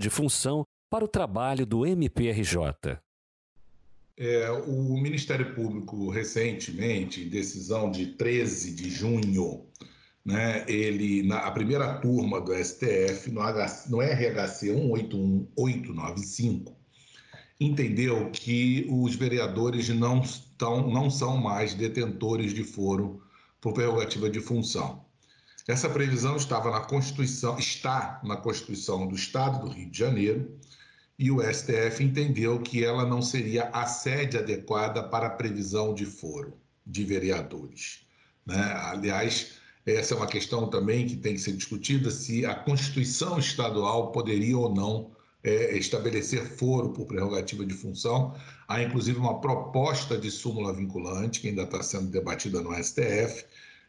de função para o trabalho do MPRJ. É, o Ministério Público, recentemente, em decisão de 13 de junho, né, ele, na a primeira turma do STF, no, H, no RHC 181895, entendeu que os vereadores não, estão, não são mais detentores de foro por prerrogativa de função. Essa previsão estava na Constituição, está na Constituição do Estado do Rio de Janeiro, e o STF entendeu que ela não seria a sede adequada para a previsão de foro de vereadores. Né? Aliás, essa é uma questão também que tem que ser discutida: se a Constituição estadual poderia ou não é, estabelecer foro por prerrogativa de função. Há inclusive uma proposta de súmula vinculante, que ainda está sendo debatida no STF,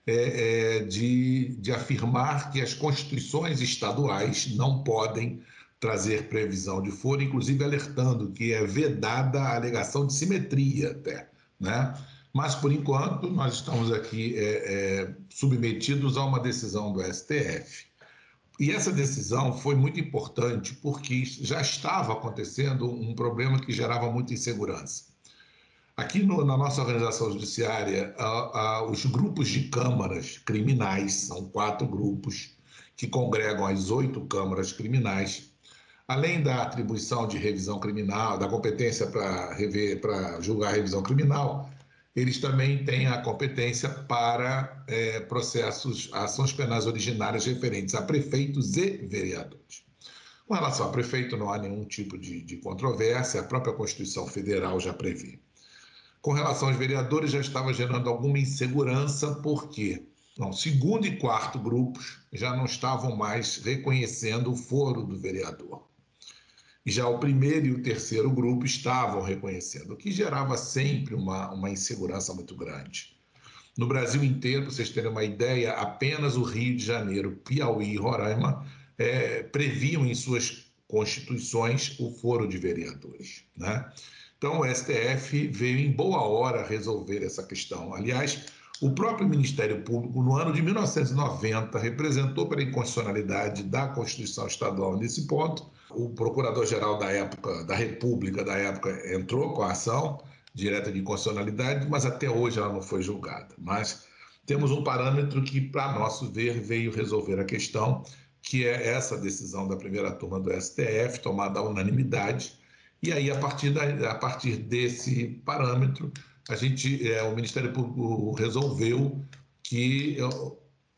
é, é, de, de afirmar que as constituições estaduais não podem trazer previsão de foro, inclusive alertando que é vedada a alegação de simetria até, né? Mas, por enquanto, nós estamos aqui é, é, submetidos a uma decisão do STF. E essa decisão foi muito importante porque já estava acontecendo um problema que gerava muita insegurança. Aqui no, na nossa organização judiciária, a, a, os grupos de câmaras criminais, são quatro grupos que congregam as oito câmaras criminais, além da atribuição de revisão criminal, da competência para rever, para julgar a revisão criminal, eles também têm a competência para é, processos, ações penais originárias referentes a prefeitos e vereadores. Com relação a prefeito, não há nenhum tipo de, de controvérsia, a própria Constituição Federal já prevê. Com relação aos vereadores, já estava gerando alguma insegurança, porque não, segundo e quarto grupos já não estavam mais reconhecendo o foro do vereador. Já o primeiro e o terceiro grupo estavam reconhecendo, o que gerava sempre uma, uma insegurança muito grande. No Brasil inteiro, para vocês terem uma ideia, apenas o Rio de Janeiro, Piauí e Roraima é, previam em suas constituições o foro de vereadores. Né? Então, o STF veio em boa hora resolver essa questão. Aliás, o próprio Ministério Público, no ano de 1990, representou pela inconstitucionalidade da Constituição Estadual nesse ponto. O procurador-geral da época, da República da época, entrou com a ação direta de inconstitucionalidade, mas até hoje ela não foi julgada. Mas temos um parâmetro que, para nosso ver, veio resolver a questão, que é essa decisão da primeira turma do STF, tomada à unanimidade. E aí, a partir, da, a partir desse parâmetro, a gente, é, o Ministério Público resolveu que é,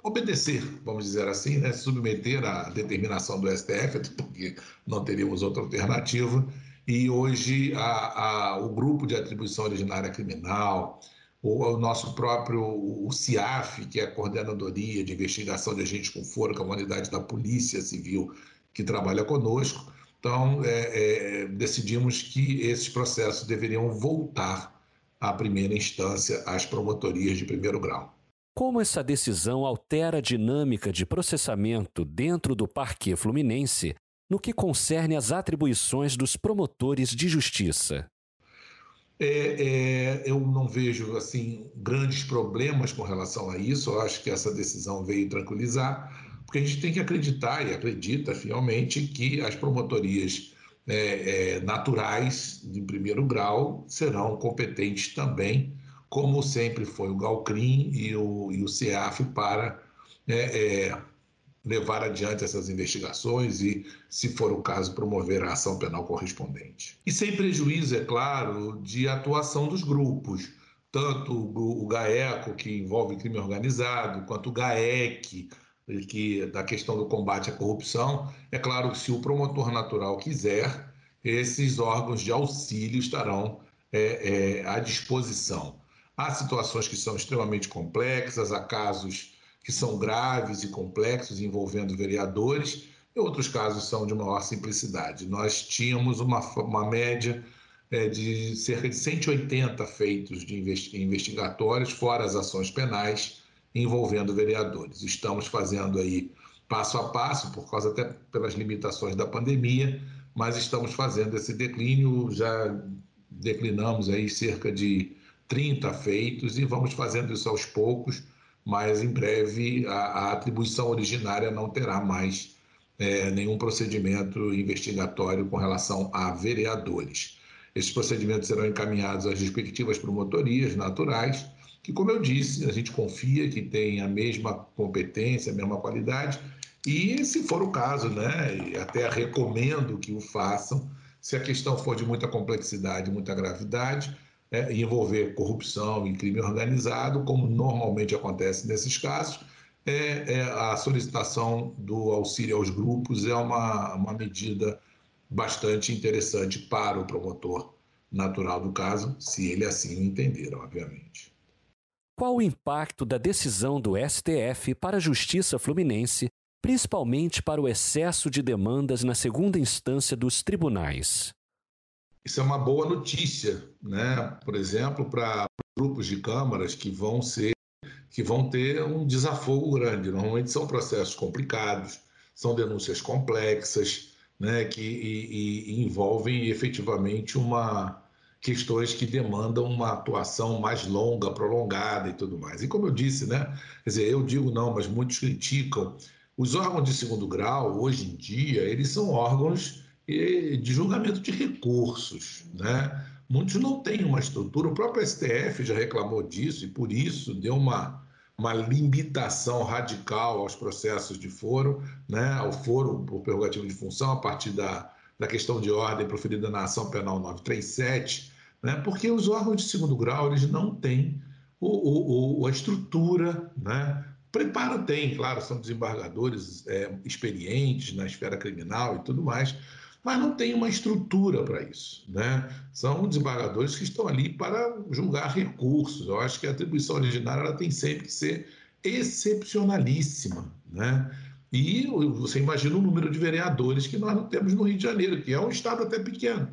obedecer, vamos dizer assim, né, submeter à determinação do STF, porque não teríamos outra alternativa. E hoje a, a, o grupo de atribuição originária criminal, o, o nosso próprio o CIAF, que é a Coordenadoria de Investigação de Agentes com Foro, que é uma unidade da Polícia Civil que trabalha conosco, então é, é, decidimos que esses processos deveriam voltar à primeira instância, às promotorias de primeiro grau. Como essa decisão altera a dinâmica de processamento dentro do Parque Fluminense no que concerne às atribuições dos promotores de justiça? É, é, eu não vejo assim grandes problemas com relação a isso. Eu acho que essa decisão veio tranquilizar, porque a gente tem que acreditar e acredita fielmente que as promotorias é, é, naturais de primeiro grau serão competentes também, como sempre foi o Galcrim e o, e o CEAF para é, é, levar adiante essas investigações e, se for o caso, promover a ação penal correspondente. E sem prejuízo, é claro, de atuação dos grupos, tanto o GAECO, que envolve crime organizado, quanto o GAEC, que da questão do combate à corrupção. É claro que se o promotor natural quiser, esses órgãos de auxílio estarão é, é, à disposição. Há situações que são extremamente complexas, há casos que são graves e complexos envolvendo vereadores, e outros casos são de maior simplicidade. Nós tínhamos uma, uma média é, de cerca de 180 feitos de investigatórios, fora as ações penais, envolvendo vereadores. Estamos fazendo aí passo a passo, por causa até pelas limitações da pandemia, mas estamos fazendo esse declínio, já declinamos aí cerca de 30 feitos e vamos fazendo isso aos poucos, mas em breve a, a atribuição originária não terá mais é, nenhum procedimento investigatório com relação a vereadores. Esses procedimentos serão encaminhados às respectivas promotorias naturais, que, como eu disse, a gente confia que tem a mesma competência, a mesma qualidade, e, se for o caso, né, até recomendo que o façam, se a questão for de muita complexidade, muita gravidade, é, envolver corrupção e crime organizado, como normalmente acontece nesses casos, é, é, a solicitação do auxílio aos grupos é uma, uma medida bastante interessante para o promotor natural do caso, se ele assim entender, obviamente. Qual o impacto da decisão do STF para a Justiça Fluminense, principalmente para o excesso de demandas na segunda instância dos tribunais? Isso é uma boa notícia, né? Por exemplo, para grupos de câmaras que vão ser que vão ter um desafogo grande. Normalmente são processos complicados, são denúncias complexas, né, que e, e envolvem efetivamente uma questões que demandam uma atuação mais longa, prolongada e tudo mais. E como eu disse, né, quer dizer, eu digo não, mas muitos criticam. Os órgãos de segundo grau, hoje em dia, eles são órgãos eh, de julgamento de recursos, né? Muitos não têm uma estrutura, o próprio STF já reclamou disso e por isso deu uma, uma limitação radical aos processos de foro, né, ao foro por prerrogativa de função, a partir da, da questão de ordem proferida na ação penal 937, né, porque os órgãos de segundo grau eles não têm o, o, a estrutura, né, preparo tem, claro, são desembargadores é, experientes na esfera criminal e tudo mais, mas não tem uma estrutura para isso. Né? São desembargadores que estão ali para julgar recursos. Eu acho que a atribuição originária ela tem sempre que ser excepcionalíssima. Né? E você imagina o número de vereadores que nós não temos no Rio de Janeiro, que é um estado até pequeno.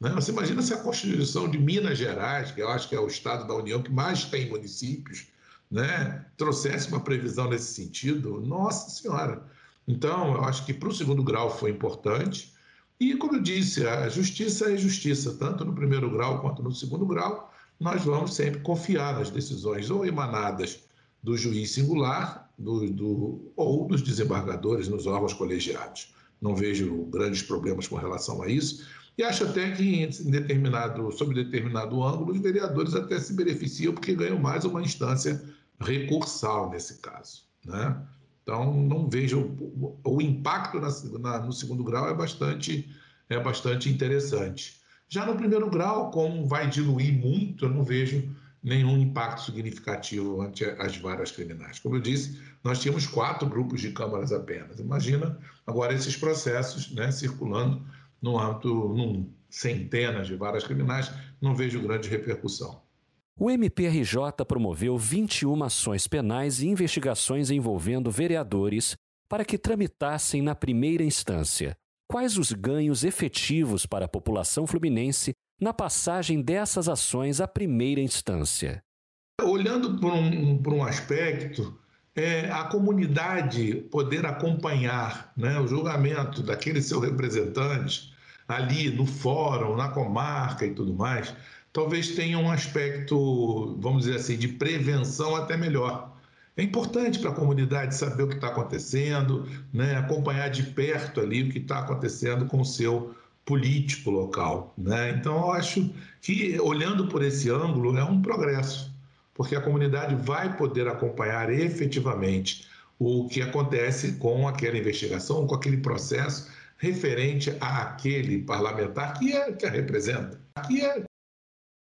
Né? Você imagina se a Constituição de Minas Gerais, que eu acho que é o estado da União que mais tem municípios, né, trouxesse uma previsão nesse sentido, nossa senhora. Então, eu acho que para o segundo grau foi importante, e, como eu disse, a justiça é justiça, tanto no primeiro grau quanto no segundo grau. Nós vamos sempre confiar nas decisões ou emanadas do juiz singular do, do, ou dos desembargadores nos órgãos colegiados. Não vejo grandes problemas com relação a isso. E acho até que, em determinado, sob determinado ângulo, os vereadores até se beneficiam porque ganham mais uma instância recursal nesse caso. Né? Então, não vejo o, impacto na, na, no segundo grau é bastante, é bastante interessante. Já no primeiro grau, como vai diluir muito, eu não vejo nenhum impacto significativo ante as varas criminais. Como eu disse, nós tínhamos quatro grupos de câmaras apenas. Imagina agora esses processos né, circulando no âmbito, num centenas de varas criminais, não vejo grande repercussão. O MPRJ promoveu 21 ações penais e investigações envolvendo vereadores para que tramitassem na primeira instância. Quais os ganhos efetivos para a população fluminense na passagem dessas ações à primeira instância? Olhando por um, por um aspecto, é, a comunidade poder acompanhar né, o julgamento daquele seu representante ali no fórum, na comarca e tudo mais, talvez tenha um aspecto, vamos dizer assim, de prevenção até melhor. É importante para a comunidade saber o que está acontecendo, né? acompanhar de perto ali o que está acontecendo com o seu político local. Né? Então, eu acho que, olhando por esse ângulo, é um progresso, porque a comunidade vai poder acompanhar efetivamente o que acontece com aquela investigação, com aquele processo referente àquele parlamentar que, é, que a representa. É